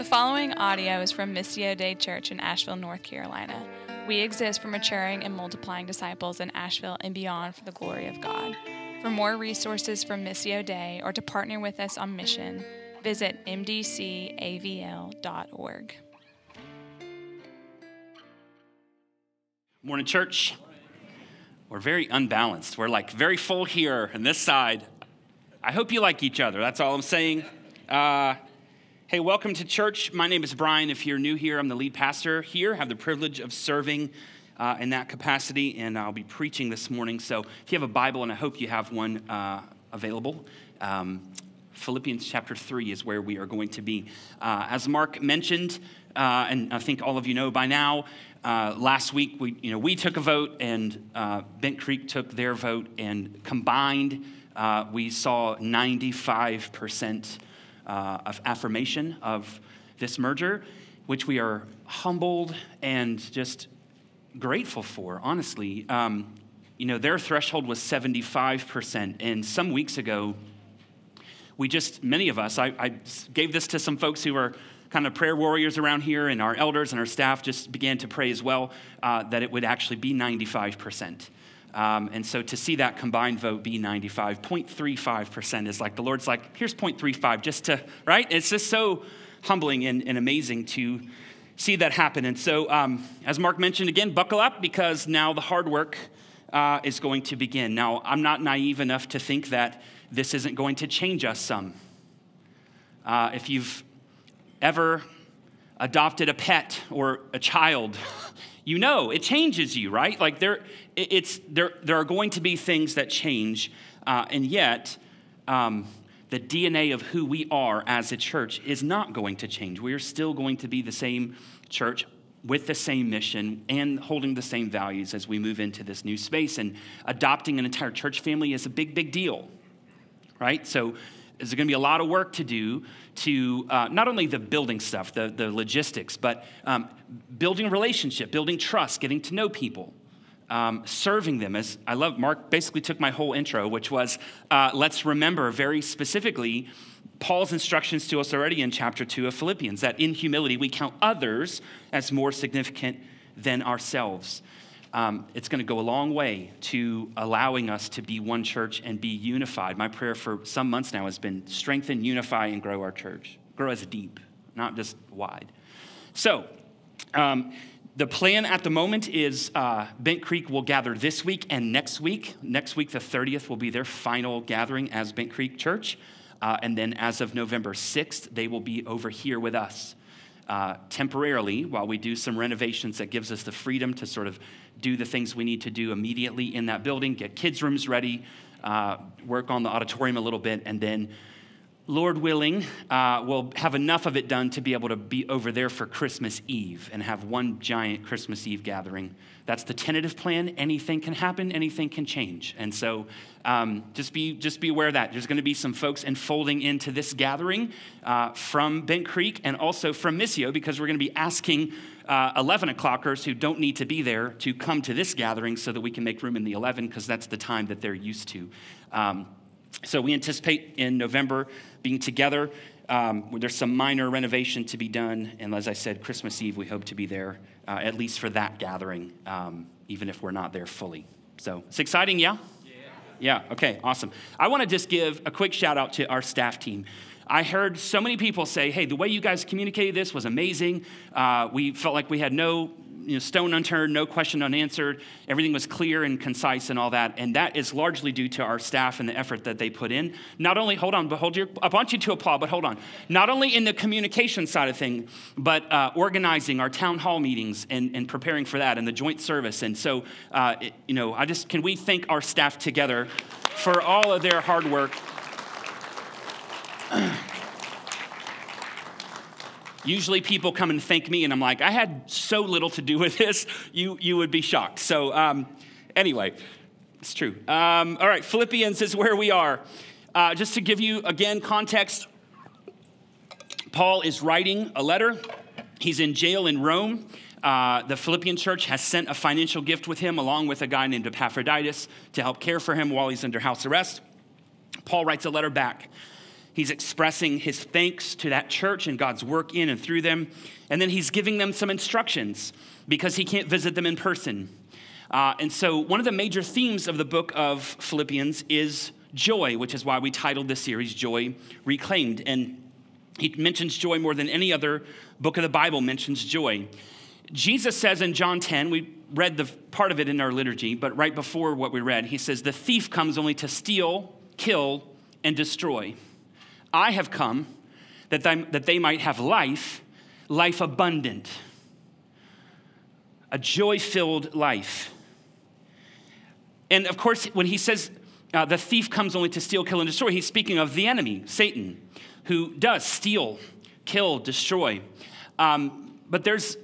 The following audio is from Missio Dei Church in Asheville, North Carolina. We exist for maturing and multiplying disciples in Asheville and beyond for the glory of God. For more resources from Missio Dei or to partner with us on mission, visit mdcavl.org. Morning, church. We're very unbalanced. We're like very full here and this side. I hope you like each other. That's all I'm saying. Uh, Hey, welcome to church. My name is Brian. If you're new here, I'm the lead pastor here. I have the privilege of serving uh, in that capacity, and I'll be preaching this morning. So if you have a Bible, and I hope you have one uh, available, um, Philippians chapter 3 is where we are going to be. Uh, as Mark mentioned, uh, and I think all of you know by now, uh, last week we, you know, we took a vote, and uh, Bent Creek took their vote, and combined, we saw 95% uh, of affirmation of this merger, which we are humbled and just grateful for, honestly. Um, you know, their threshold was 75%. And some weeks ago, we just, many of us, I, I gave this to some folks who are kind of prayer warriors around here, and our elders and our staff just began to pray as well uh, that it would actually be 95%. Um, and so to see that combined vote be 95, 0.35% is like the Lord's like, here's 0.35, just to, right? It's just so humbling and, and amazing to see that happen. And so, um, as Mark mentioned again, buckle up because now the hard work uh, is going to begin. Now, I'm not naive enough to think that this isn't going to change us some. Uh, if you've ever adopted a pet or a child, you know it changes you, right? Like there, it's, there, there are going to be things that change, uh, and yet um, the DNA of who we are as a church is not going to change. We are still going to be the same church with the same mission and holding the same values as we move into this new space. And adopting an entire church family is a big, big deal, right? So there's going to be a lot of work to do to uh, not only the building stuff, the, the logistics, but um, building relationship, building trust, getting to know people. Um, serving them as i love mark basically took my whole intro which was uh, let's remember very specifically paul's instructions to us already in chapter 2 of philippians that in humility we count others as more significant than ourselves um, it's going to go a long way to allowing us to be one church and be unified. My prayer for some months now has been strengthen, unify, and grow our church. Grow as deep, not just wide. So, um, the plan at the moment is uh, Bent Creek will gather this week and next week. Next week, the 30th, will be their final gathering as Bent Creek Church. Uh, and then as of November 6th, they will be over here with us. Uh, temporarily while we do some renovations that gives us the freedom to sort of do the things we need to do immediately in that building, get kids' rooms ready, uh, work on the auditorium a little bit, and then, Lord willing, uh, we'll have enough of it done to be able to be over there for Christmas Eve and have one giant Christmas Eve gathering. That's the tentative plan. Anything can happen, anything can change. And so um, just, be, just be aware of that. There's going to be some folks enfolding into this gathering uh, from Bent Creek and also from Missio because we're going to be asking uh, 11 o'clockers who don't need to be there to come to this gathering so that we can make room in the 11 because that's the time that they're used to. Um, so we anticipate in November being together. Um, there's some minor renovation to be done, and as I said, Christmas Eve we hope to be there uh, at least for that gathering, um, even if we're not there fully. So it's exciting, yeah. Yeah, okay, awesome. I want to just give a quick shout out to our staff team. I heard so many people say, hey, the way you guys communicated this was amazing. Uh, we felt like we had no you know, stone unturned, no question unanswered. Everything was clear and concise and all that. And that is largely due to our staff and the effort that they put in. Not only, hold on, but hold your, I want you to applaud, but hold on. Not only in the communication side of things, but uh, organizing our town hall meetings and, and preparing for that and the joint service. And so, uh, it, you know, I just, can we thank our staff together for all of their hard work Usually people come and thank me, and I'm like, I had so little to do with this, you, you would be shocked. So, um, anyway, it's true. Um, all right, Philippians is where we are. Uh, just to give you, again, context, Paul is writing a letter. He's in jail in Rome. Uh, the Philippian church has sent a financial gift with him, along with a guy named Epaphroditus, to help care for him while he's under house arrest. Paul writes a letter back He's expressing his thanks to that church and God's work in and through them. And then he's giving them some instructions because he can't visit them in person. Uh, and so, one of the major themes of the book of Philippians is joy, which is why we titled this series Joy Reclaimed. And he mentions joy more than any other book of the Bible mentions joy. Jesus says in John 10, we read the part of it in our liturgy, but right before what we read, he says, The thief comes only to steal, kill, and destroy. I have come that they, that they might have life, life abundant, a joy filled life. And of course, when he says uh, the thief comes only to steal, kill, and destroy, he's speaking of the enemy, Satan, who does steal, kill, destroy. Um, but there's,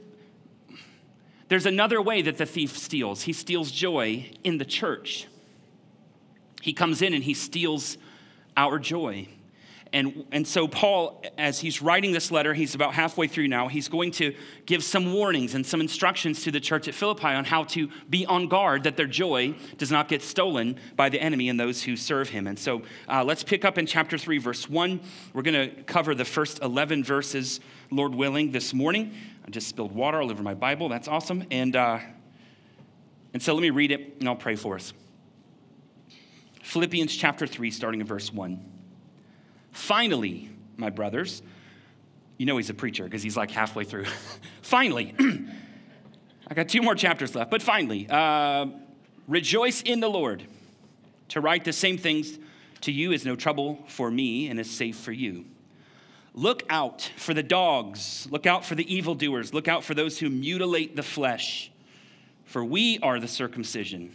there's another way that the thief steals. He steals joy in the church. He comes in and he steals our joy. And, and so, Paul, as he's writing this letter, he's about halfway through now, he's going to give some warnings and some instructions to the church at Philippi on how to be on guard that their joy does not get stolen by the enemy and those who serve him. And so, uh, let's pick up in chapter 3, verse 1. We're going to cover the first 11 verses, Lord willing, this morning. I just spilled water all over my Bible. That's awesome. And, uh, and so, let me read it and I'll pray for us. Philippians chapter 3, starting in verse 1. Finally, my brothers, you know he's a preacher because he's like halfway through. finally, I got two more chapters left, but finally, uh, rejoice in the Lord. To write the same things to you is no trouble for me and is safe for you. Look out for the dogs, look out for the evildoers, look out for those who mutilate the flesh, for we are the circumcision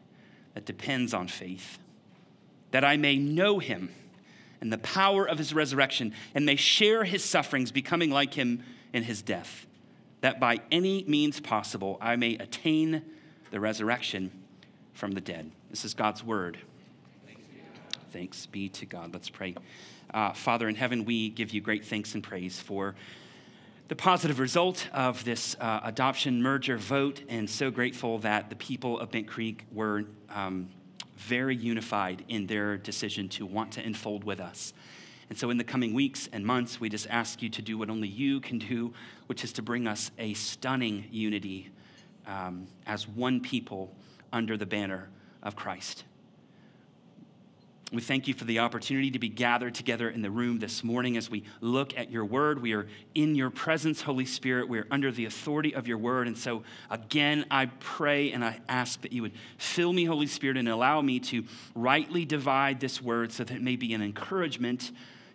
that depends on faith, that I may know him and the power of his resurrection, and may share his sufferings, becoming like him in his death, that by any means possible I may attain the resurrection from the dead. This is God's word. Thanks be to God. Let's pray. Uh, Father in heaven, we give you great thanks and praise for the positive result of this uh, adoption merger vote, and so grateful that the people of Bent Creek were um, very unified in their decision to want to enfold with us. And so, in the coming weeks and months, we just ask you to do what only you can do, which is to bring us a stunning unity um, as one people under the banner of Christ. We thank you for the opportunity to be gathered together in the room this morning as we look at your word. We are in your presence, Holy Spirit. We are under the authority of your word. And so, again, I pray and I ask that you would fill me, Holy Spirit, and allow me to rightly divide this word so that it may be an encouragement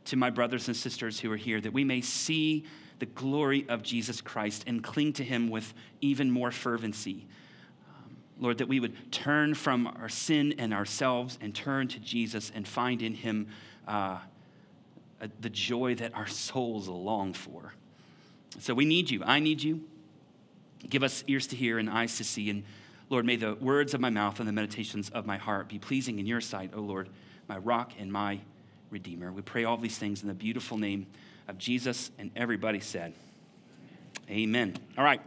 to my brothers and sisters who are here, that we may see the glory of Jesus Christ and cling to him with even more fervency. Lord, that we would turn from our sin and ourselves and turn to Jesus and find in him uh, the joy that our souls long for. So we need you. I need you. Give us ears to hear and eyes to see. And Lord, may the words of my mouth and the meditations of my heart be pleasing in your sight, O Lord, my rock and my redeemer. We pray all these things in the beautiful name of Jesus. And everybody said, Amen. All right.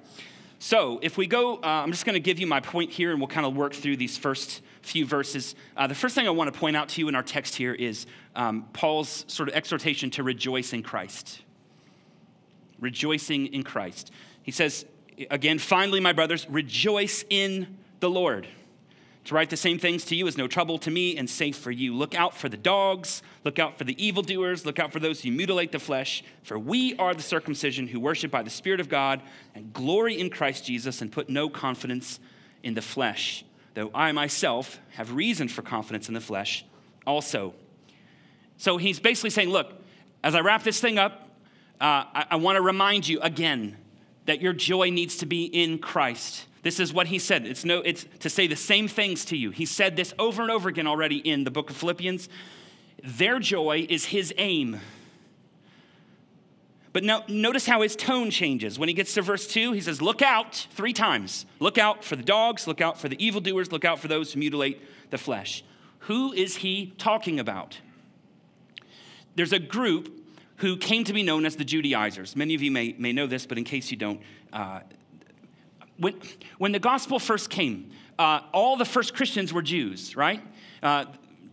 So, if we go, uh, I'm just going to give you my point here and we'll kind of work through these first few verses. Uh, the first thing I want to point out to you in our text here is um, Paul's sort of exhortation to rejoice in Christ. Rejoicing in Christ. He says, again, finally, my brothers, rejoice in the Lord. To write the same things to you is no trouble to me and safe for you. Look out for the dogs, look out for the evildoers, look out for those who mutilate the flesh, for we are the circumcision who worship by the Spirit of God and glory in Christ Jesus and put no confidence in the flesh, though I myself have reason for confidence in the flesh also. So he's basically saying, look, as I wrap this thing up, uh, I, I want to remind you again that your joy needs to be in Christ. This is what he said. It's no, it's to say the same things to you. He said this over and over again already in the book of Philippians. Their joy is his aim. But now, notice how his tone changes. When he gets to verse 2, he says, Look out three times. Look out for the dogs, look out for the evildoers, look out for those who mutilate the flesh. Who is he talking about? There's a group who came to be known as the Judaizers. Many of you may, may know this, but in case you don't, uh, when, when the gospel first came, uh, all the first Christians were Jews, right? Uh,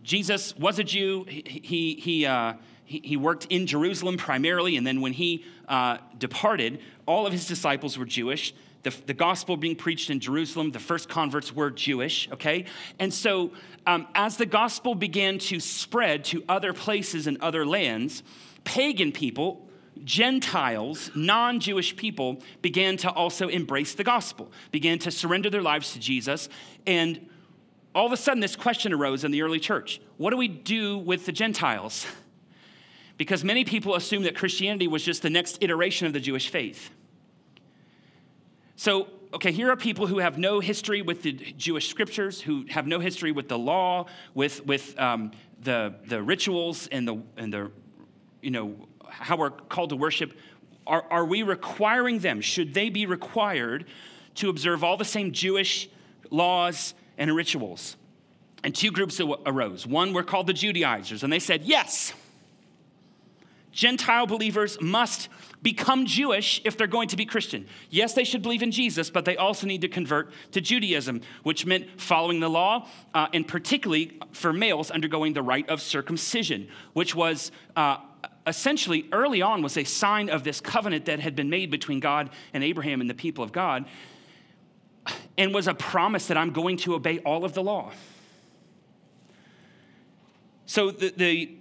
Jesus was a Jew. He, he, uh, he, he, worked in Jerusalem primarily, and then when he uh, departed, all of his disciples were Jewish. The, the, gospel being preached in Jerusalem, the first converts were Jewish, okay? And so, um, as the gospel began to spread to other places and other lands, pagan people Gentiles, non Jewish people, began to also embrace the gospel, began to surrender their lives to Jesus. And all of a sudden, this question arose in the early church what do we do with the Gentiles? Because many people assumed that Christianity was just the next iteration of the Jewish faith. So, okay, here are people who have no history with the Jewish scriptures, who have no history with the law, with, with um, the, the rituals and the, and the, you know, how we're called to worship, are, are we requiring them? Should they be required to observe all the same Jewish laws and rituals? And two groups arose. One were called the Judaizers, and they said, yes, Gentile believers must become Jewish if they're going to be Christian. Yes, they should believe in Jesus, but they also need to convert to Judaism, which meant following the law, uh, and particularly for males undergoing the rite of circumcision, which was uh, essentially early on was a sign of this covenant that had been made between God and Abraham and the people of God, and was a promise that I'm going to obey all of the law. So the, the,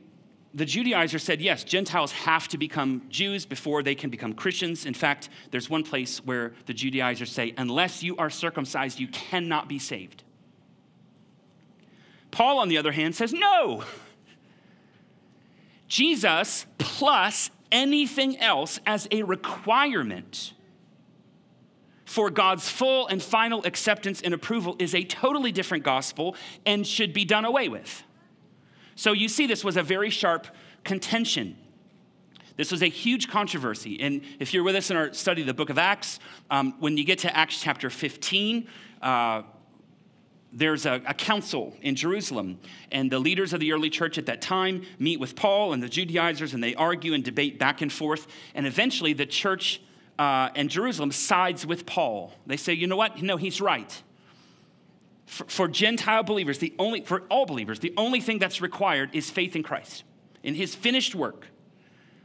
the Judaizer said, yes, Gentiles have to become Jews before they can become Christians. In fact, there's one place where the Judaizers say, unless you are circumcised, you cannot be saved. Paul, on the other hand, says, no. Jesus plus anything else as a requirement for God's full and final acceptance and approval is a totally different gospel and should be done away with. So you see, this was a very sharp contention. This was a huge controversy. And if you're with us in our study of the book of Acts, um, when you get to Acts chapter 15, uh, there's a, a, council in Jerusalem, and the leaders of the early church at that time meet with Paul and the Judaizers, and they argue and debate back and forth. And eventually, the church uh, in Jerusalem sides with Paul. They say, you know what? No, he's right. For, for Gentile believers, the only, for all believers, the only thing that's required is faith in Christ, in his finished work.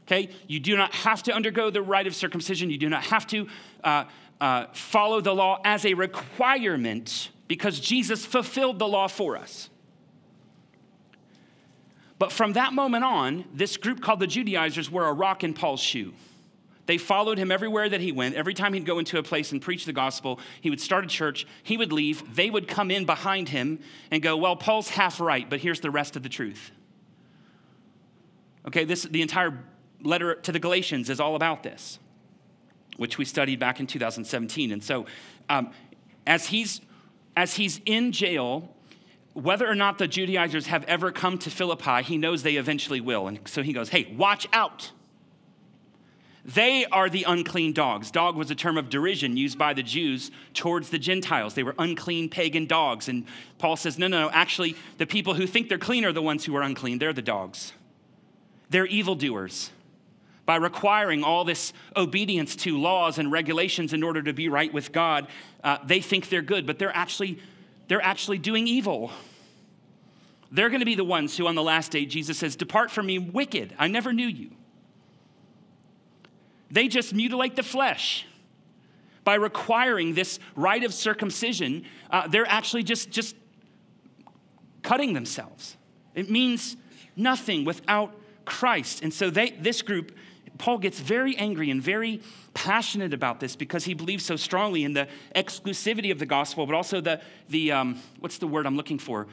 Okay? You do not have to undergo the rite of circumcision, you do not have to uh, uh, follow the law as a requirement because Jesus fulfilled the law for us. But from that moment on, this group called the Judaizers were a rock in Paul's shoe. They followed him everywhere that he went. Every time he'd go into a place and preach the gospel, he would start a church, he would leave, they would come in behind him and go, Well, Paul's half right, but here's the rest of the truth. Okay, this the entire letter to the Galatians is all about this, which we studied back in 2017. And so, um, as he's as he's in jail, whether or not the Judaizers have ever come to Philippi, he knows they eventually will. And so he goes, Hey, watch out. They are the unclean dogs. Dog was a term of derision used by the Jews towards the Gentiles. They were unclean pagan dogs. And Paul says, No, no, no. Actually, the people who think they're clean are the ones who are unclean. They're the dogs. They're evildoers by requiring all this obedience to laws and regulations in order to be right with God, uh, they think they're good, but they're actually, they're actually doing evil. They're going to be the ones who, on the last day, Jesus says, Depart from me, wicked. I never knew you. They just mutilate the flesh. By requiring this rite of circumcision, uh, they're actually just, just cutting themselves. It means nothing without Christ. And so they, this group, Paul gets very angry and very passionate about this because he believes so strongly in the exclusivity of the gospel, but also the, the um, what's the word I'm looking for?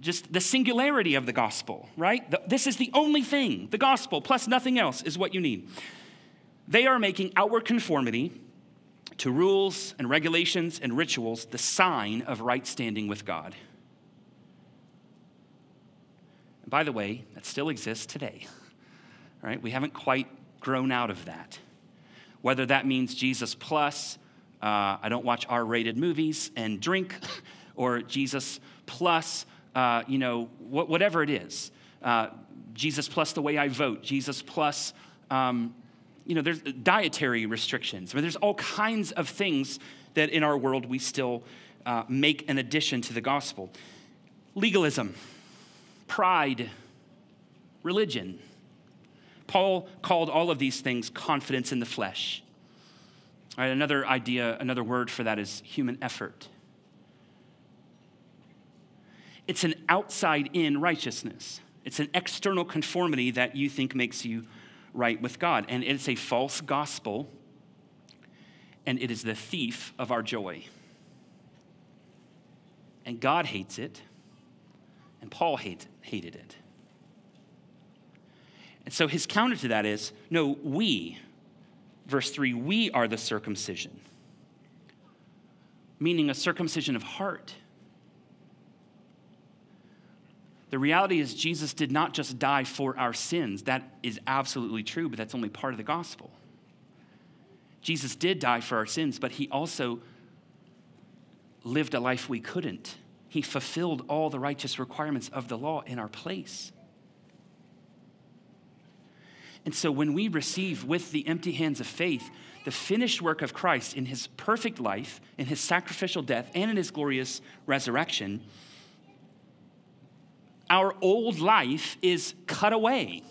Just the singularity of the gospel, right? The, this is the only thing. The gospel plus nothing else is what you need. They are making outward conformity to rules and regulations and rituals the sign of right standing with God. And by the way, that still exists today. Right? We haven't quite grown out of that. Whether that means Jesus plus, uh, I don't watch R rated movies and drink, or Jesus plus, uh, you know, wh- whatever it is. Uh, Jesus plus the way I vote, Jesus plus, um, you know, there's dietary restrictions. I mean, there's all kinds of things that in our world we still uh, make an addition to the gospel. Legalism, pride, religion. Paul called all of these things confidence in the flesh. All right, another idea, another word for that is human effort. It's an outside in righteousness, it's an external conformity that you think makes you right with God. And it's a false gospel, and it is the thief of our joy. And God hates it, and Paul hate, hated it. And so his counter to that is no, we, verse 3, we are the circumcision, meaning a circumcision of heart. The reality is, Jesus did not just die for our sins. That is absolutely true, but that's only part of the gospel. Jesus did die for our sins, but he also lived a life we couldn't. He fulfilled all the righteous requirements of the law in our place. And so when we receive with the empty hands of faith the finished work of Christ in his perfect life, in his sacrificial death, and in his glorious resurrection, our old life is cut away.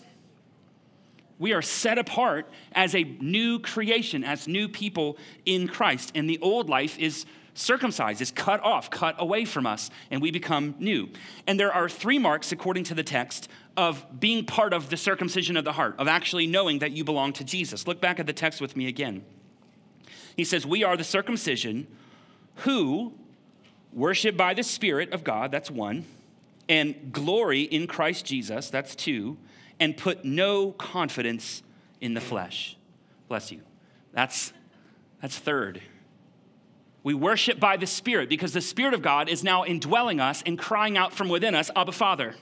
We are set apart as a new creation, as new people in Christ. And the old life is circumcised, is cut off, cut away from us, and we become new. And there are three marks, according to the text, of being part of the circumcision of the heart, of actually knowing that you belong to Jesus. Look back at the text with me again. He says, We are the circumcision who worship by the Spirit of God, that's one, and glory in Christ Jesus, that's two, and put no confidence in the flesh. Bless you. That's, that's third. We worship by the Spirit because the Spirit of God is now indwelling us and crying out from within us, Abba, Father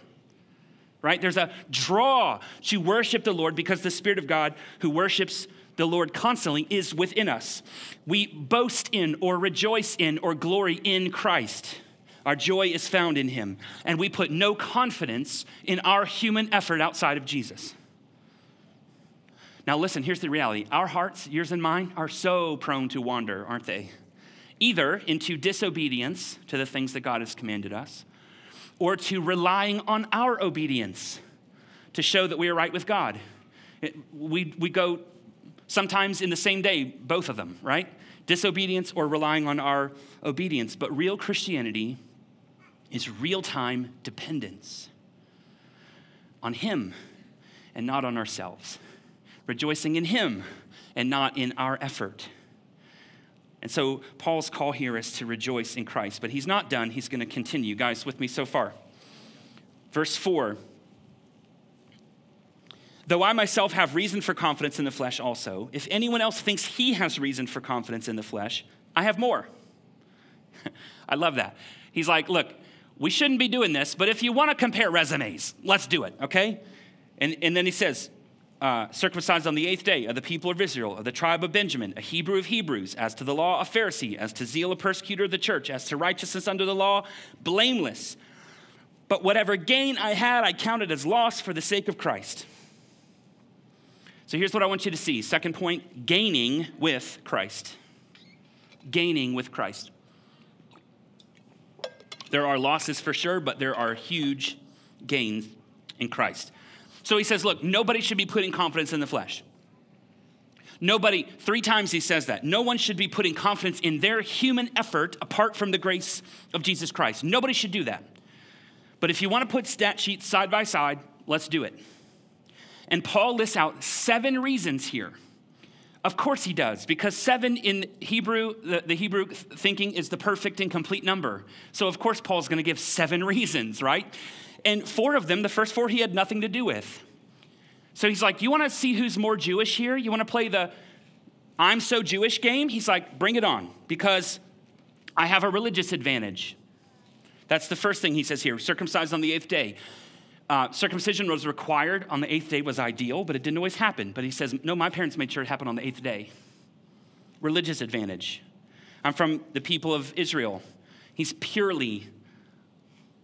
right? There's a draw to worship the Lord because the Spirit of God who worships the Lord constantly is within us. We boast in or rejoice in or glory in Christ. Our joy is found in Him. And we put no confidence in our human effort outside of Jesus. Now, listen, here's the reality our hearts, yours and mine, are so prone to wander, aren't they? Either into disobedience to the things that God has commanded us, or to relying on our obedience to show that we are right with God. It, we, we go sometimes in the same day, both of them, right? Disobedience or relying on our obedience. But real Christianity is real time dependence on Him and not on ourselves, rejoicing in Him and not in our effort. And so Paul's call here is to rejoice in Christ, but he's not done. He's going to continue. Guys, with me so far. Verse 4 Though I myself have reason for confidence in the flesh also, if anyone else thinks he has reason for confidence in the flesh, I have more. I love that. He's like, look, we shouldn't be doing this, but if you want to compare resumes, let's do it, okay? And, and then he says, uh, circumcised on the eighth day of the people of Israel, of the tribe of Benjamin, a Hebrew of Hebrews, as to the law, a Pharisee, as to zeal, a persecutor of the church, as to righteousness under the law, blameless. But whatever gain I had, I counted as loss for the sake of Christ. So here's what I want you to see. Second point gaining with Christ. Gaining with Christ. There are losses for sure, but there are huge gains in Christ. So he says, look, nobody should be putting confidence in the flesh. Nobody, three times he says that. No one should be putting confidence in their human effort apart from the grace of Jesus Christ. Nobody should do that. But if you want to put stat sheets side by side, let's do it. And Paul lists out seven reasons here. Of course he does, because seven in Hebrew, the, the Hebrew thinking is the perfect and complete number. So of course Paul's going to give seven reasons, right? And four of them, the first four, he had nothing to do with. So he's like, You want to see who's more Jewish here? You want to play the I'm so Jewish game? He's like, Bring it on, because I have a religious advantage. That's the first thing he says here circumcised on the eighth day. Uh, circumcision was required on the eighth day was ideal, but it didn't always happen. But he says, no, my parents made sure it happened on the eighth day. Religious advantage. I'm from the people of Israel. He's purely,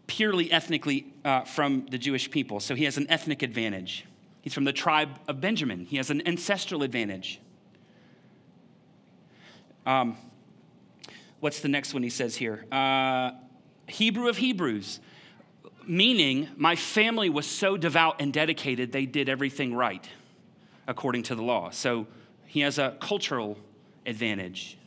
purely ethnically uh, from the Jewish people, so he has an ethnic advantage. He's from the tribe of Benjamin. He has an ancestral advantage. Um, what's the next one he says here? Uh, Hebrew of Hebrews, meaning my family was so devout and dedicated, they did everything right according to the law. So he has a cultural advantage.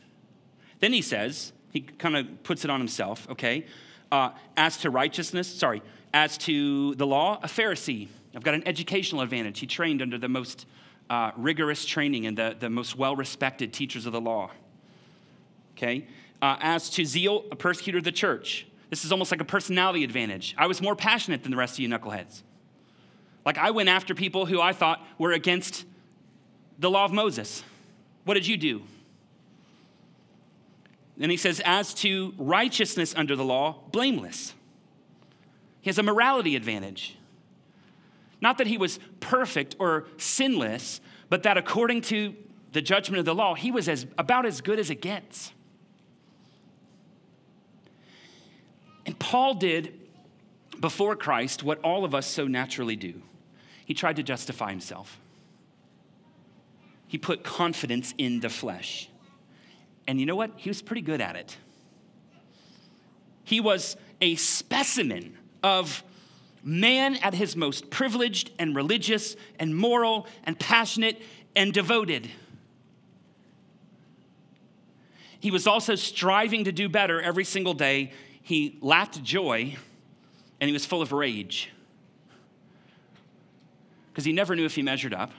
Then he says, he kind of puts it on himself, okay? Uh, as to righteousness, sorry, as to the law, a Pharisee. I've got an educational advantage. He trained under the most uh, rigorous training and the, the most well respected teachers of the law. Okay? Uh, as to zeal, a persecutor of the church. This is almost like a personality advantage. I was more passionate than the rest of you knuckleheads. Like I went after people who I thought were against the law of Moses. What did you do? And he says, as to righteousness under the law, blameless. He has a morality advantage. Not that he was perfect or sinless, but that according to the judgment of the law, he was as, about as good as it gets. And Paul did before Christ what all of us so naturally do he tried to justify himself. He put confidence in the flesh. And you know what? He was pretty good at it. He was a specimen of man at his most privileged and religious and moral and passionate and devoted. He was also striving to do better every single day he lacked joy and he was full of rage because he never knew if he measured up.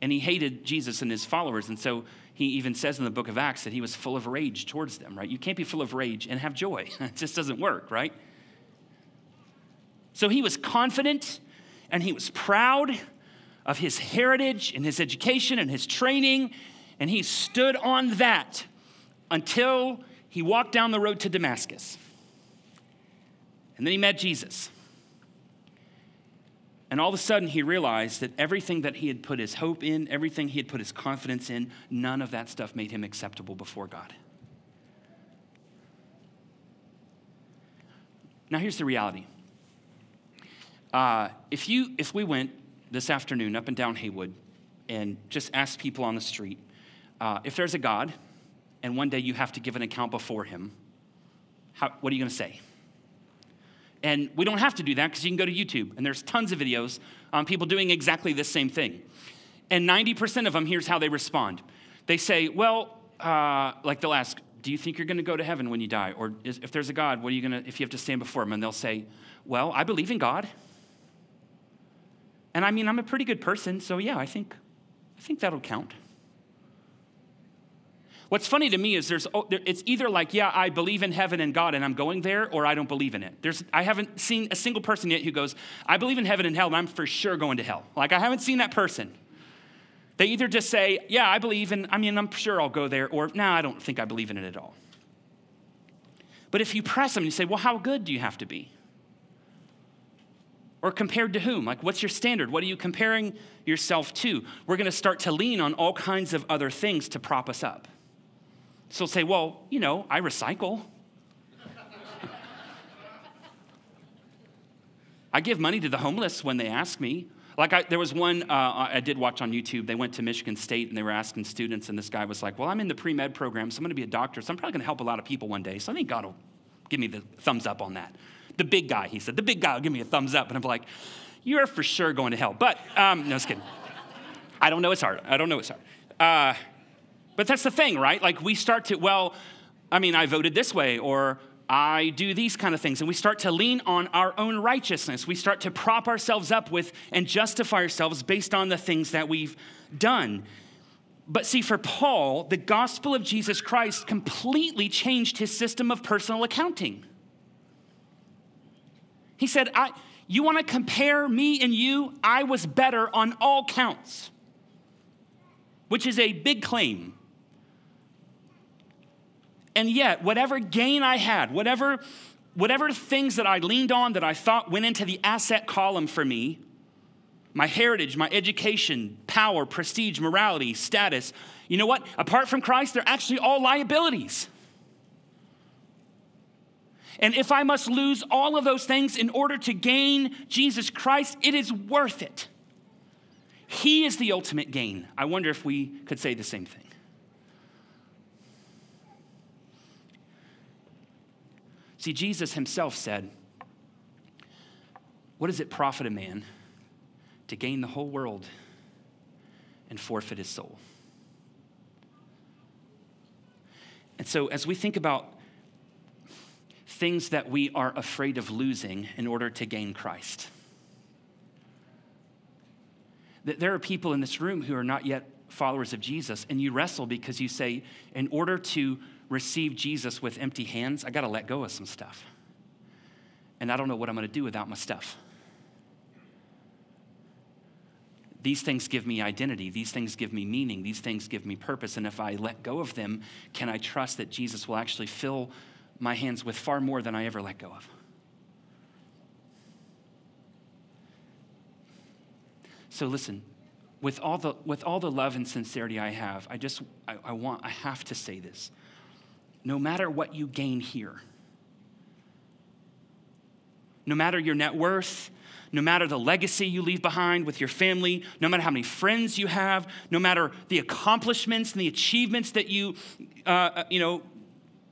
And he hated Jesus and his followers. And so he even says in the book of Acts that he was full of rage towards them, right? You can't be full of rage and have joy. it just doesn't work, right? So he was confident and he was proud of his heritage and his education and his training. And he stood on that until he walked down the road to Damascus. And then he met Jesus. And all of a sudden, he realized that everything that he had put his hope in, everything he had put his confidence in, none of that stuff made him acceptable before God. Now, here's the reality. Uh, if, you, if we went this afternoon up and down Haywood and just asked people on the street, uh, if there's a God, and one day you have to give an account before him, how, what are you going to say? And we don't have to do that because you can go to YouTube and there's tons of videos on people doing exactly the same thing. And 90% of them, here's how they respond. They say, well, uh, like they'll ask, do you think you're going to go to heaven when you die? Or is, if there's a God, what are you going to, if you have to stand before him? And they'll say, well, I believe in God. And I mean, I'm a pretty good person, so yeah, I think, I think that'll count. What's funny to me is there's, oh, it's either like, yeah, I believe in heaven and God and I'm going there, or I don't believe in it. There's, I haven't seen a single person yet who goes, I believe in heaven and hell and I'm for sure going to hell. Like, I haven't seen that person. They either just say, yeah, I believe in, I mean, I'm sure I'll go there, or no, I don't think I believe in it at all. But if you press them and you say, well, how good do you have to be? Or compared to whom? Like, what's your standard? What are you comparing yourself to? We're going to start to lean on all kinds of other things to prop us up. So say, well, you know, I recycle. I give money to the homeless when they ask me. Like, I, there was one uh, I did watch on YouTube. They went to Michigan State and they were asking students, and this guy was like, Well, I'm in the pre med program, so I'm going to be a doctor, so I'm probably going to help a lot of people one day. So I think God will give me the thumbs up on that. The big guy, he said, the big guy will give me a thumbs up. And I'm like, You're for sure going to hell. But, um, no, just kidding. I don't know it's hard. I don't know it's hard. Uh, but that's the thing, right? Like we start to, well, I mean, I voted this way, or I do these kind of things. And we start to lean on our own righteousness. We start to prop ourselves up with and justify ourselves based on the things that we've done. But see, for Paul, the gospel of Jesus Christ completely changed his system of personal accounting. He said, I, You want to compare me and you? I was better on all counts, which is a big claim. And yet, whatever gain I had, whatever, whatever things that I leaned on that I thought went into the asset column for me, my heritage, my education, power, prestige, morality, status, you know what? Apart from Christ, they're actually all liabilities. And if I must lose all of those things in order to gain Jesus Christ, it is worth it. He is the ultimate gain. I wonder if we could say the same thing. See, Jesus himself said, What does it profit a man to gain the whole world and forfeit his soul? And so, as we think about things that we are afraid of losing in order to gain Christ, that there are people in this room who are not yet followers of Jesus, and you wrestle because you say, in order to receive Jesus with empty hands, I got to let go of some stuff. And I don't know what I'm going to do without my stuff. These things give me identity. These things give me meaning. These things give me purpose. And if I let go of them, can I trust that Jesus will actually fill my hands with far more than I ever let go of? So listen, with all the, with all the love and sincerity I have, I just, I, I want, I have to say this no matter what you gain here, no matter your net worth, no matter the legacy you leave behind with your family, no matter how many friends you have, no matter the accomplishments and the achievements that you, uh, uh you know,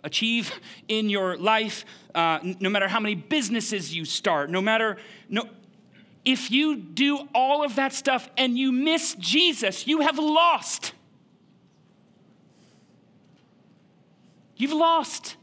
achieve in your life, uh, no matter how many businesses you start, no matter, no, if you do all of that stuff and you miss Jesus, you have lost. You've lost.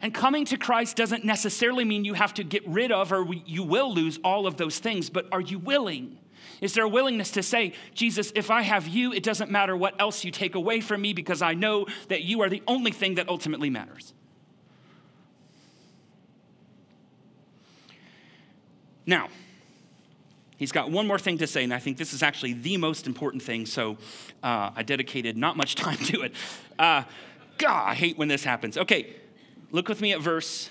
And coming to Christ doesn't necessarily mean you have to get rid of or you will lose all of those things, but are you willing? Is there a willingness to say, Jesus, if I have you, it doesn't matter what else you take away from me because I know that you are the only thing that ultimately matters? Now, He's got one more thing to say, and I think this is actually the most important thing, so uh, I dedicated not much time to it. Uh, God, I hate when this happens. Okay, look with me at verse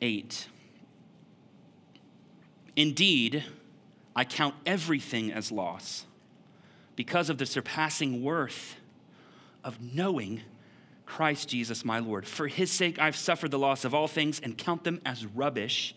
8. Indeed, I count everything as loss because of the surpassing worth of knowing Christ Jesus my Lord. For his sake, I've suffered the loss of all things and count them as rubbish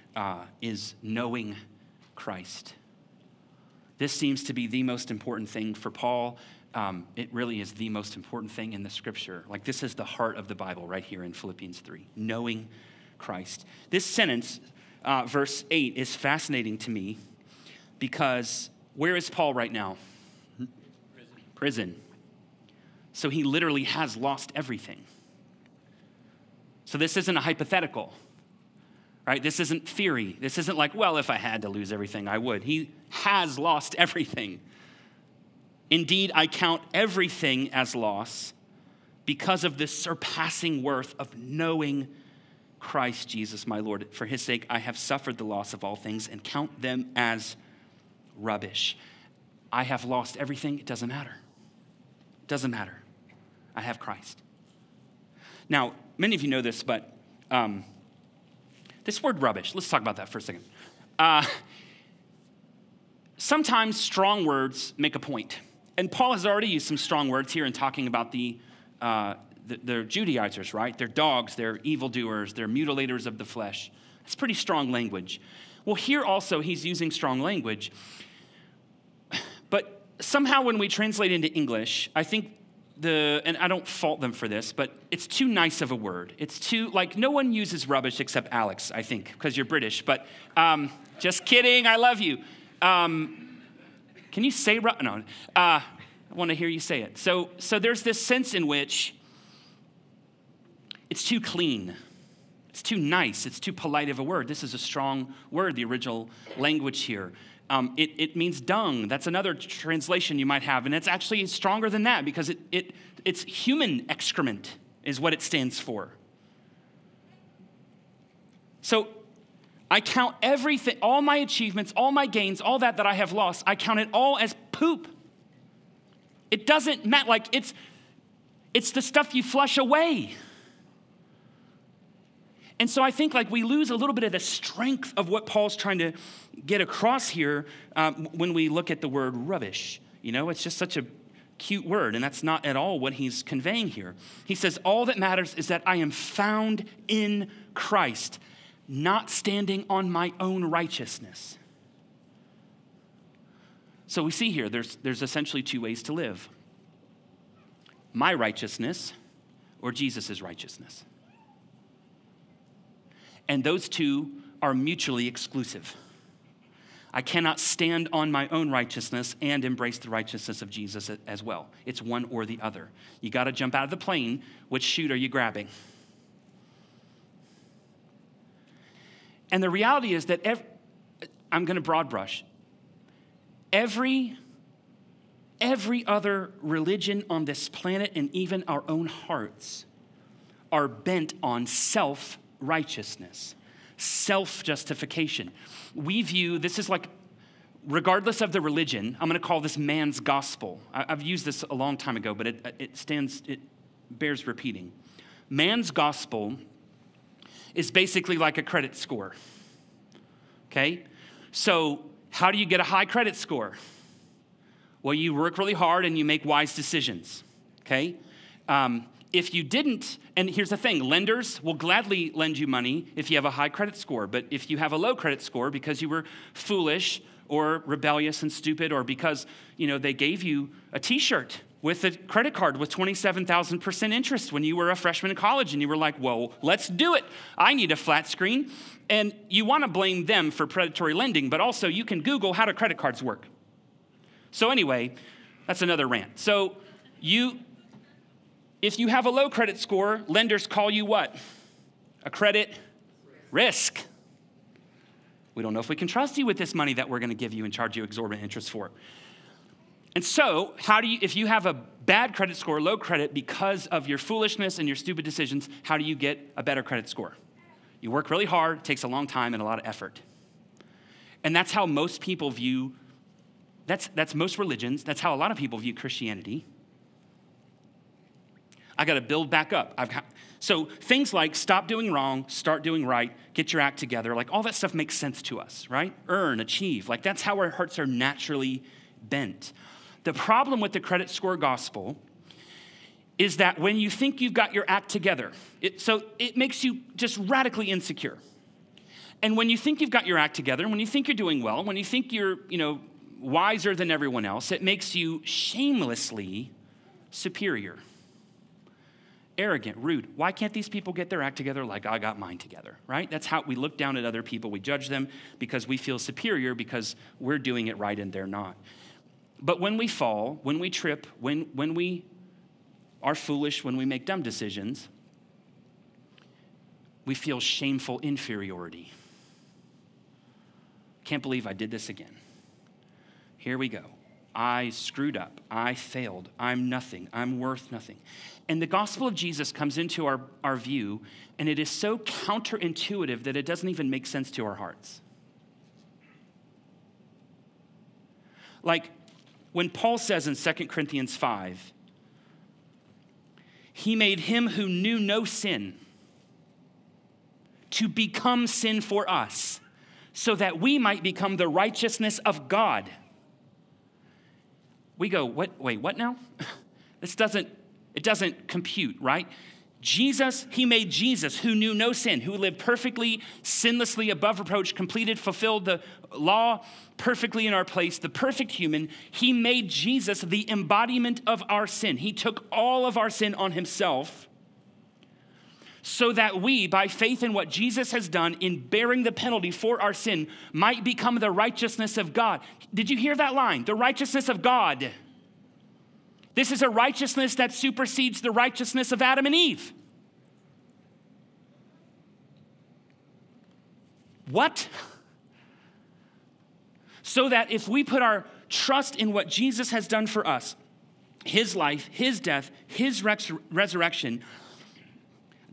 uh, is knowing Christ. This seems to be the most important thing for Paul. Um, it really is the most important thing in the scripture. Like, this is the heart of the Bible right here in Philippians 3 knowing Christ. This sentence, uh, verse 8, is fascinating to me because where is Paul right now? Prison. Prison. So he literally has lost everything. So this isn't a hypothetical right? This isn't theory. This isn't like, well, if I had to lose everything, I would. He has lost everything. Indeed, I count everything as loss because of the surpassing worth of knowing Christ Jesus, my Lord. For his sake, I have suffered the loss of all things and count them as rubbish. I have lost everything. It doesn't matter. It doesn't matter. I have Christ. Now, many of you know this, but um, this word rubbish, let's talk about that for a second. Uh, sometimes strong words make a point. And Paul has already used some strong words here in talking about the uh, they're Judaizers, right? They're dogs, they're evildoers, they're mutilators of the flesh. It's pretty strong language. Well, here also he's using strong language. But somehow when we translate into English, I think the, and I don't fault them for this, but it's too nice of a word. It's too, like, no one uses rubbish except Alex, I think, because you're British. But um, just kidding, I love you. Um, can you say, ru- no, uh, I want to hear you say it. So, so there's this sense in which it's too clean. It's too nice. It's too polite of a word. This is a strong word, the original language here. Um, it, it, means dung. That's another translation you might have. And it's actually stronger than that because it, it, it's human excrement, is what it stands for. So I count everything, all my achievements, all my gains, all that that I have lost, I count it all as poop. It doesn't matter. Like, it's, it's the stuff you flush away. And so I think like we lose a little bit of the strength of what Paul's trying to get across here um, when we look at the word rubbish. You know, it's just such a cute word, and that's not at all what he's conveying here. He says, All that matters is that I am found in Christ, not standing on my own righteousness. So we see here there's, there's essentially two ways to live my righteousness or Jesus' righteousness. And those two are mutually exclusive. I cannot stand on my own righteousness and embrace the righteousness of Jesus as well. It's one or the other. You got to jump out of the plane. Which chute are you grabbing? And the reality is that I'm going to broad brush. Every every other religion on this planet and even our own hearts are bent on self righteousness, self justification. We view this is like, regardless of the religion, I'm going to call this man's gospel. I've used this a long time ago, but it, it stands, it bears repeating. Man's gospel is basically like a credit score. Okay? So, how do you get a high credit score? Well, you work really hard and you make wise decisions. Okay? Um, if you didn't, and here's the thing lenders will gladly lend you money if you have a high credit score. But if you have a low credit score because you were foolish or rebellious and stupid, or because you know they gave you a T-shirt with a credit card with 27,000% interest when you were a freshman in college, and you were like, "Well, let's do it. I need a flat screen." And you want to blame them for predatory lending, but also you can Google how do credit cards work. So anyway, that's another rant. So you if you have a low credit score, lenders call you what? A credit risk. We don't know if we can trust you with this money that we're going to give you and charge you exorbitant interest for. And so, how do you, if you have a bad credit score, low credit, because of your foolishness and your stupid decisions, how do you get a better credit score? You work really hard, takes a long time and a lot of effort. And that's how most people view, that's, that's most religions, that's how a lot of people view Christianity. I got to build back up. Got, so things like stop doing wrong, start doing right, get your act together, like all that stuff makes sense to us, right? Earn, achieve. Like that's how our hearts are naturally bent. The problem with the credit score gospel is that when you think you've got your act together, it, so it makes you just radically insecure. And when you think you've got your act together, when you think you're doing well, when you think you're, you know, wiser than everyone else, it makes you shamelessly superior arrogant, rude. Why can't these people get their act together like I got mine together, right? That's how we look down at other people. We judge them because we feel superior because we're doing it right and they're not. But when we fall, when we trip, when, when we are foolish, when we make dumb decisions, we feel shameful inferiority. Can't believe I did this again. Here we go. I screwed up. I failed. I'm nothing. I'm worth nothing. And the gospel of Jesus comes into our, our view, and it is so counterintuitive that it doesn't even make sense to our hearts. Like when Paul says in 2 Corinthians 5, he made him who knew no sin to become sin for us, so that we might become the righteousness of God we go, what, wait, what now? this doesn't, It doesn't compute, right? Jesus, he made Jesus, who knew no sin, who lived perfectly, sinlessly, above reproach, completed, fulfilled the law perfectly in our place, the perfect human. He made Jesus the embodiment of our sin. He took all of our sin on himself so that we, by faith in what Jesus has done in bearing the penalty for our sin, might become the righteousness of God. Did you hear that line? The righteousness of God. This is a righteousness that supersedes the righteousness of Adam and Eve. What? So that if we put our trust in what Jesus has done for us, his life, his death, his res- resurrection,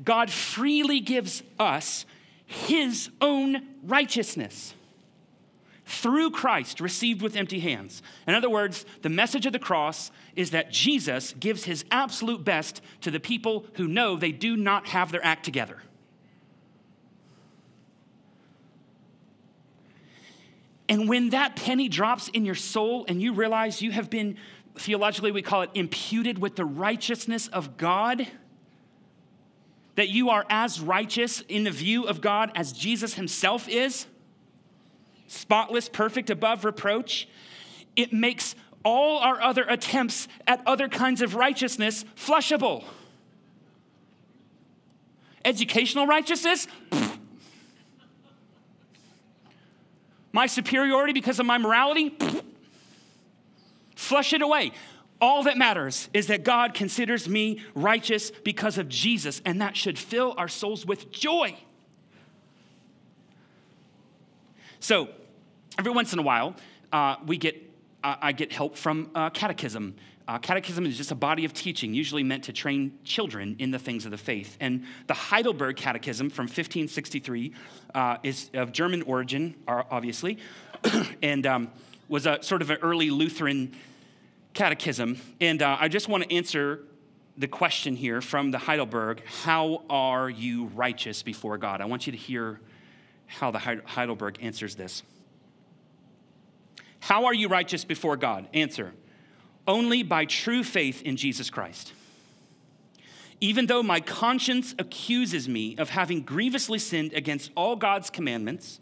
God freely gives us his own righteousness through Christ received with empty hands. In other words, the message of the cross is that Jesus gives his absolute best to the people who know they do not have their act together. And when that penny drops in your soul and you realize you have been, theologically, we call it imputed with the righteousness of God, that you are as righteous in the view of God as Jesus himself is spotless, perfect, above reproach, it makes all our other attempts at other kinds of righteousness flushable. Educational righteousness? Pfft. My superiority because of my morality? Pfft. Flush it away. All that matters is that God considers me righteous because of Jesus, and that should fill our souls with joy. So, every once in a while, uh, we get, uh, I get help from uh, catechism. Uh, catechism is just a body of teaching, usually meant to train children in the things of the faith. And the Heidelberg Catechism from 1563 uh, is of German origin, obviously, and um, was a sort of an early Lutheran catechism. And uh, I just want to answer the question here from the Heidelberg How are you righteous before God? I want you to hear how the Heidelberg answers this. How are you righteous before God? Answer only by true faith in Jesus Christ. Even though my conscience accuses me of having grievously sinned against all God's commandments,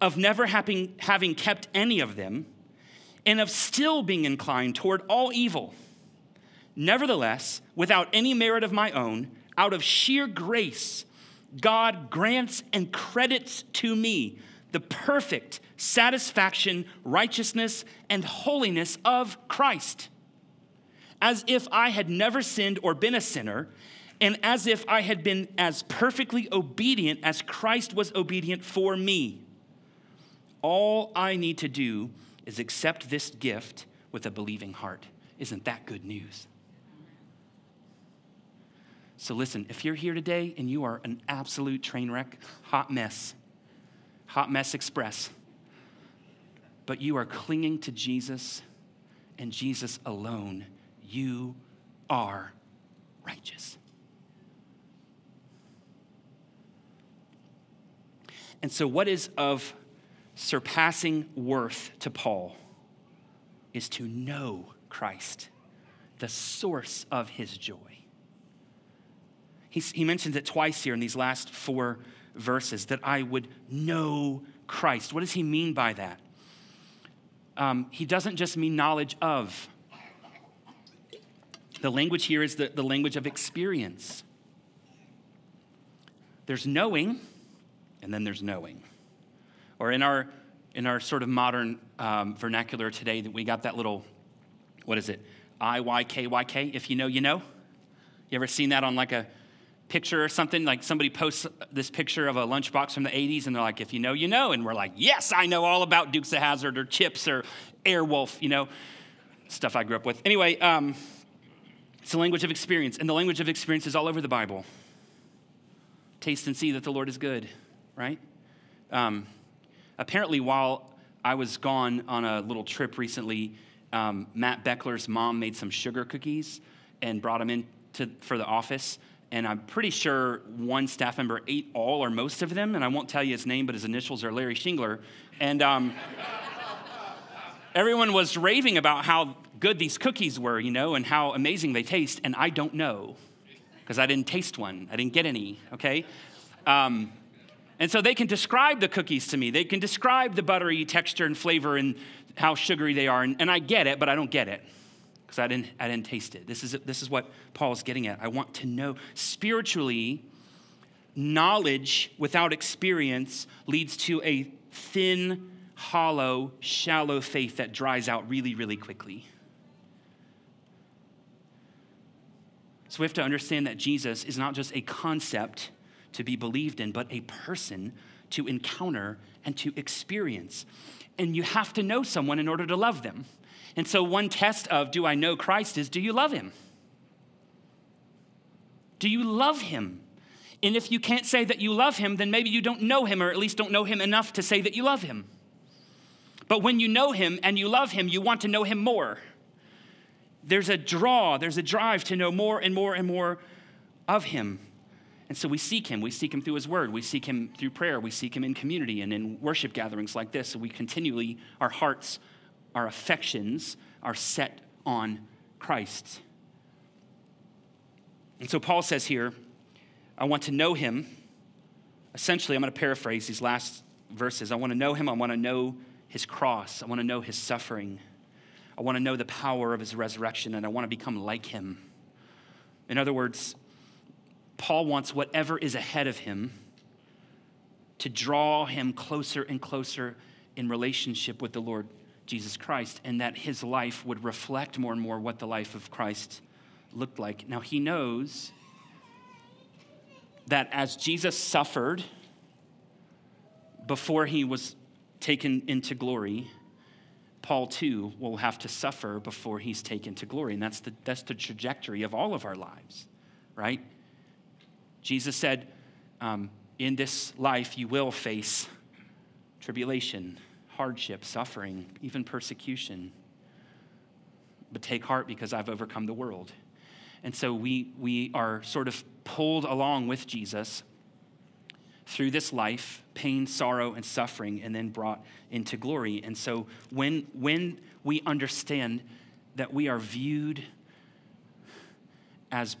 of never having, having kept any of them, and of still being inclined toward all evil, nevertheless, without any merit of my own, out of sheer grace, God grants and credits to me the perfect satisfaction, righteousness, and holiness of Christ, as if I had never sinned or been a sinner, and as if I had been as perfectly obedient as Christ was obedient for me. All I need to do is accept this gift with a believing heart. Isn't that good news? So, listen, if you're here today and you are an absolute train wreck, hot mess, hot mess express, but you are clinging to Jesus and Jesus alone, you are righteous. And so, what is of surpassing worth to Paul is to know Christ, the source of his joy. He's, he mentions it twice here in these last four verses that I would know Christ. What does he mean by that? Um, he doesn't just mean knowledge of. The language here is the, the language of experience. There's knowing, and then there's knowing. Or in our, in our sort of modern um, vernacular today, that we got that little, what is it? I Y K Y K. If you know, you know. You ever seen that on like a picture or something, like somebody posts this picture of a lunchbox from the 80s and they're like, if you know, you know. And we're like, yes, I know all about Dukes of Hazzard or Chips or Airwolf, you know, stuff I grew up with. Anyway, um, it's the language of experience, and the language of experience is all over the Bible. Taste and see that the Lord is good, right? Um, apparently, while I was gone on a little trip recently, um, Matt Beckler's mom made some sugar cookies and brought them in to, for the office and I'm pretty sure one staff member ate all or most of them, and I won't tell you his name, but his initials are Larry Shingler. And um, everyone was raving about how good these cookies were, you know, and how amazing they taste, and I don't know because I didn't taste one. I didn't get any, okay? Um, and so they can describe the cookies to me. They can describe the buttery texture and flavor and how sugary they are. And, and I get it, but I don't get it because I didn't, I didn't taste it. This is, this is what Paul's getting at. I want to know spiritually, knowledge without experience leads to a thin, hollow, shallow faith that dries out really, really quickly. So we have to understand that Jesus is not just a concept to be believed in, but a person to encounter and to experience. And you have to know someone in order to love them. And so, one test of do I know Christ is do you love him? Do you love him? And if you can't say that you love him, then maybe you don't know him, or at least don't know him enough to say that you love him. But when you know him and you love him, you want to know him more. There's a draw, there's a drive to know more and more and more of him. And so we seek him. We seek him through his word. We seek him through prayer. We seek him in community and in worship gatherings like this. So we continually, our hearts, our affections are set on Christ. And so Paul says here, I want to know him. Essentially, I'm going to paraphrase these last verses. I want to know him. I want to know his cross. I want to know his suffering. I want to know the power of his resurrection, and I want to become like him. In other words, Paul wants whatever is ahead of him to draw him closer and closer in relationship with the Lord Jesus Christ, and that his life would reflect more and more what the life of Christ looked like. Now, he knows that as Jesus suffered before he was taken into glory, Paul too will have to suffer before he's taken to glory. And that's the, that's the trajectory of all of our lives, right? Jesus said, um, In this life, you will face tribulation, hardship, suffering, even persecution. But take heart because I've overcome the world. And so we, we are sort of pulled along with Jesus through this life, pain, sorrow, and suffering, and then brought into glory. And so when, when we understand that we are viewed as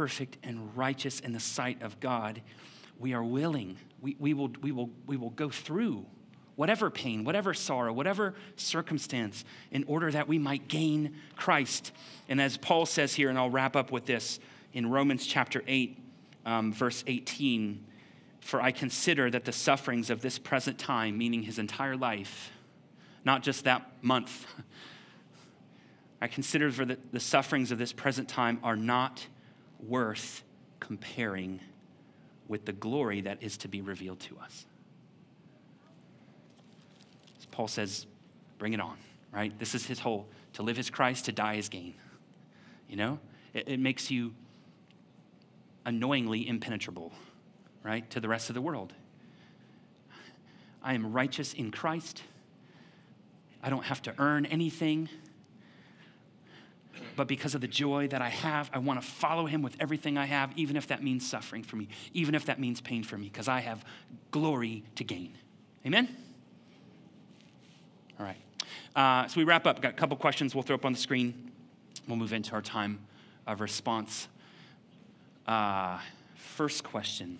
perfect and righteous in the sight of God, we are willing. We, we, will, we, will, we will go through whatever pain, whatever sorrow, whatever circumstance, in order that we might gain Christ. And as Paul says here, and I'll wrap up with this in Romans chapter 8, um, verse 18 For I consider that the sufferings of this present time, meaning his entire life, not just that month, I consider for the, the sufferings of this present time are not worth comparing with the glory that is to be revealed to us. As Paul says, bring it on, right? This is his whole to live is Christ, to die is gain. You know, it, it makes you annoyingly impenetrable, right, to the rest of the world. I am righteous in Christ. I don't have to earn anything but because of the joy that I have, I want to follow him with everything I have, even if that means suffering for me, even if that means pain for me, because I have glory to gain. Amen? All right. Uh, so we wrap up. Got a couple questions we'll throw up on the screen. We'll move into our time of response. Uh, first question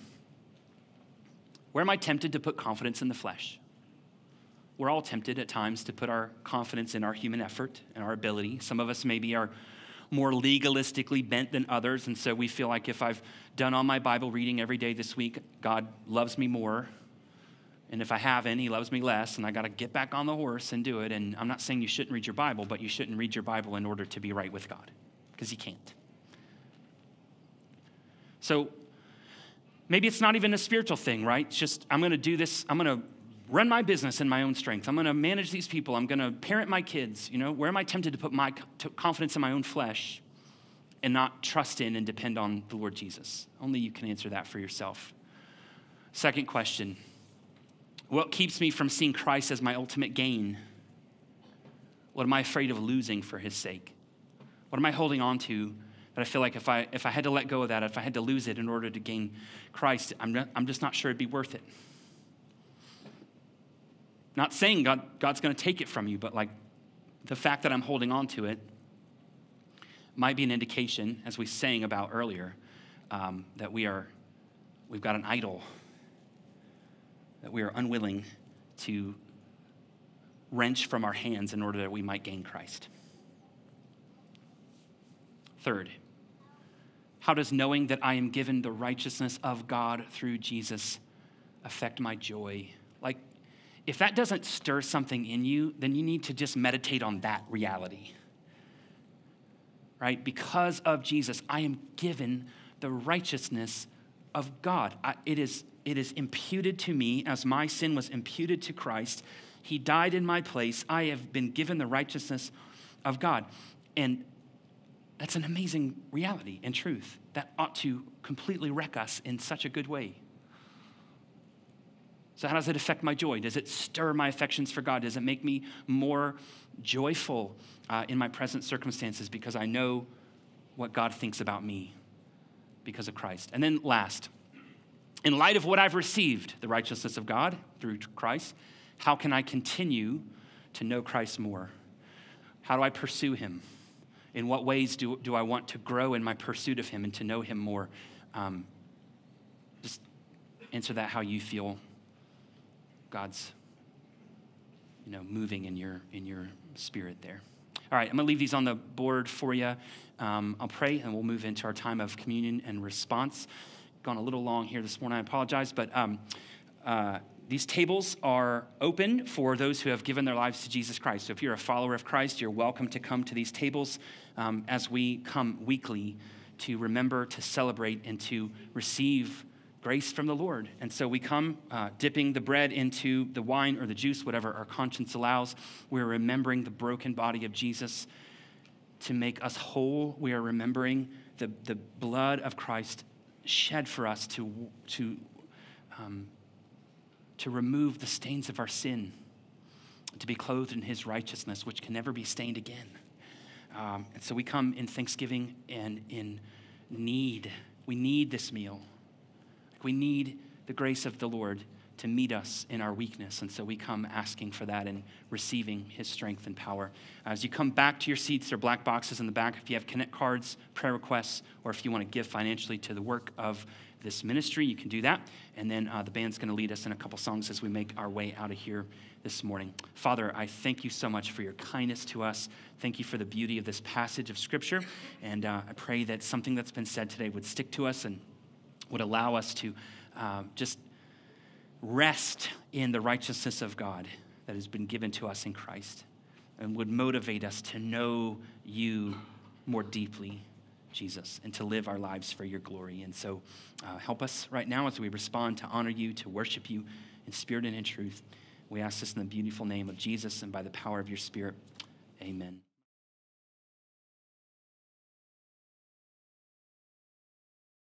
Where am I tempted to put confidence in the flesh? We're all tempted at times to put our confidence in our human effort and our ability. Some of us maybe are more legalistically bent than others, and so we feel like if I've done all my Bible reading every day this week, God loves me more. And if I haven't, he loves me less, and I got to get back on the horse and do it. And I'm not saying you shouldn't read your Bible, but you shouldn't read your Bible in order to be right with God, because you can't. So maybe it's not even a spiritual thing, right? It's just, I'm going to do this, I'm going to run my business in my own strength. I'm going to manage these people. I'm going to parent my kids. You know, where am I tempted to put my confidence in my own flesh and not trust in and depend on the Lord Jesus? Only you can answer that for yourself. Second question What keeps me from seeing Christ as my ultimate gain? What am I afraid of losing for his sake? What am I holding on to that I feel like if I, if I had to let go of that, if I had to lose it in order to gain Christ, I'm, not, I'm just not sure it'd be worth it? Not saying God, God's going to take it from you, but like the fact that I'm holding on to it, might be an indication, as we sang about earlier, um, that we are, we've got an idol, that we are unwilling to wrench from our hands in order that we might gain Christ. Third, how does knowing that I am given the righteousness of God through Jesus affect my joy? If that doesn't stir something in you, then you need to just meditate on that reality. Right? Because of Jesus, I am given the righteousness of God. I, it, is, it is imputed to me as my sin was imputed to Christ. He died in my place. I have been given the righteousness of God. And that's an amazing reality and truth that ought to completely wreck us in such a good way. So, how does it affect my joy? Does it stir my affections for God? Does it make me more joyful uh, in my present circumstances because I know what God thinks about me because of Christ? And then, last, in light of what I've received, the righteousness of God through Christ, how can I continue to know Christ more? How do I pursue him? In what ways do, do I want to grow in my pursuit of him and to know him more? Um, just answer that how you feel God's you know, moving in your, in your spirit there. All right, I'm going to leave these on the board for you. Um, I'll pray and we'll move into our time of communion and response. Gone a little long here this morning, I apologize, but um, uh, these tables are open for those who have given their lives to Jesus Christ. So if you're a follower of Christ, you're welcome to come to these tables um, as we come weekly to remember, to celebrate, and to receive grace from the Lord. And so we come uh, dipping the bread into the wine or the juice, whatever our conscience allows. We're remembering the broken body of Jesus to make us whole. We are remembering the, the blood of Christ shed for us to, to um, to remove the stains of our sin, to be clothed in his righteousness, which can never be stained again. Um, and so we come in thanksgiving and in need. We need this meal. We need the grace of the Lord to meet us in our weakness. And so we come asking for that and receiving his strength and power. As you come back to your seats, there are black boxes in the back. If you have connect cards, prayer requests, or if you want to give financially to the work of this ministry, you can do that. And then uh, the band's going to lead us in a couple songs as we make our way out of here this morning. Father, I thank you so much for your kindness to us. Thank you for the beauty of this passage of Scripture. And uh, I pray that something that's been said today would stick to us and would allow us to uh, just rest in the righteousness of God that has been given to us in Christ and would motivate us to know you more deeply Jesus, and to live our lives for your glory. And so uh, help us right now as we respond to honor you, to worship you in spirit and in truth. We ask this in the beautiful name of Jesus and by the power of your Spirit. Amen.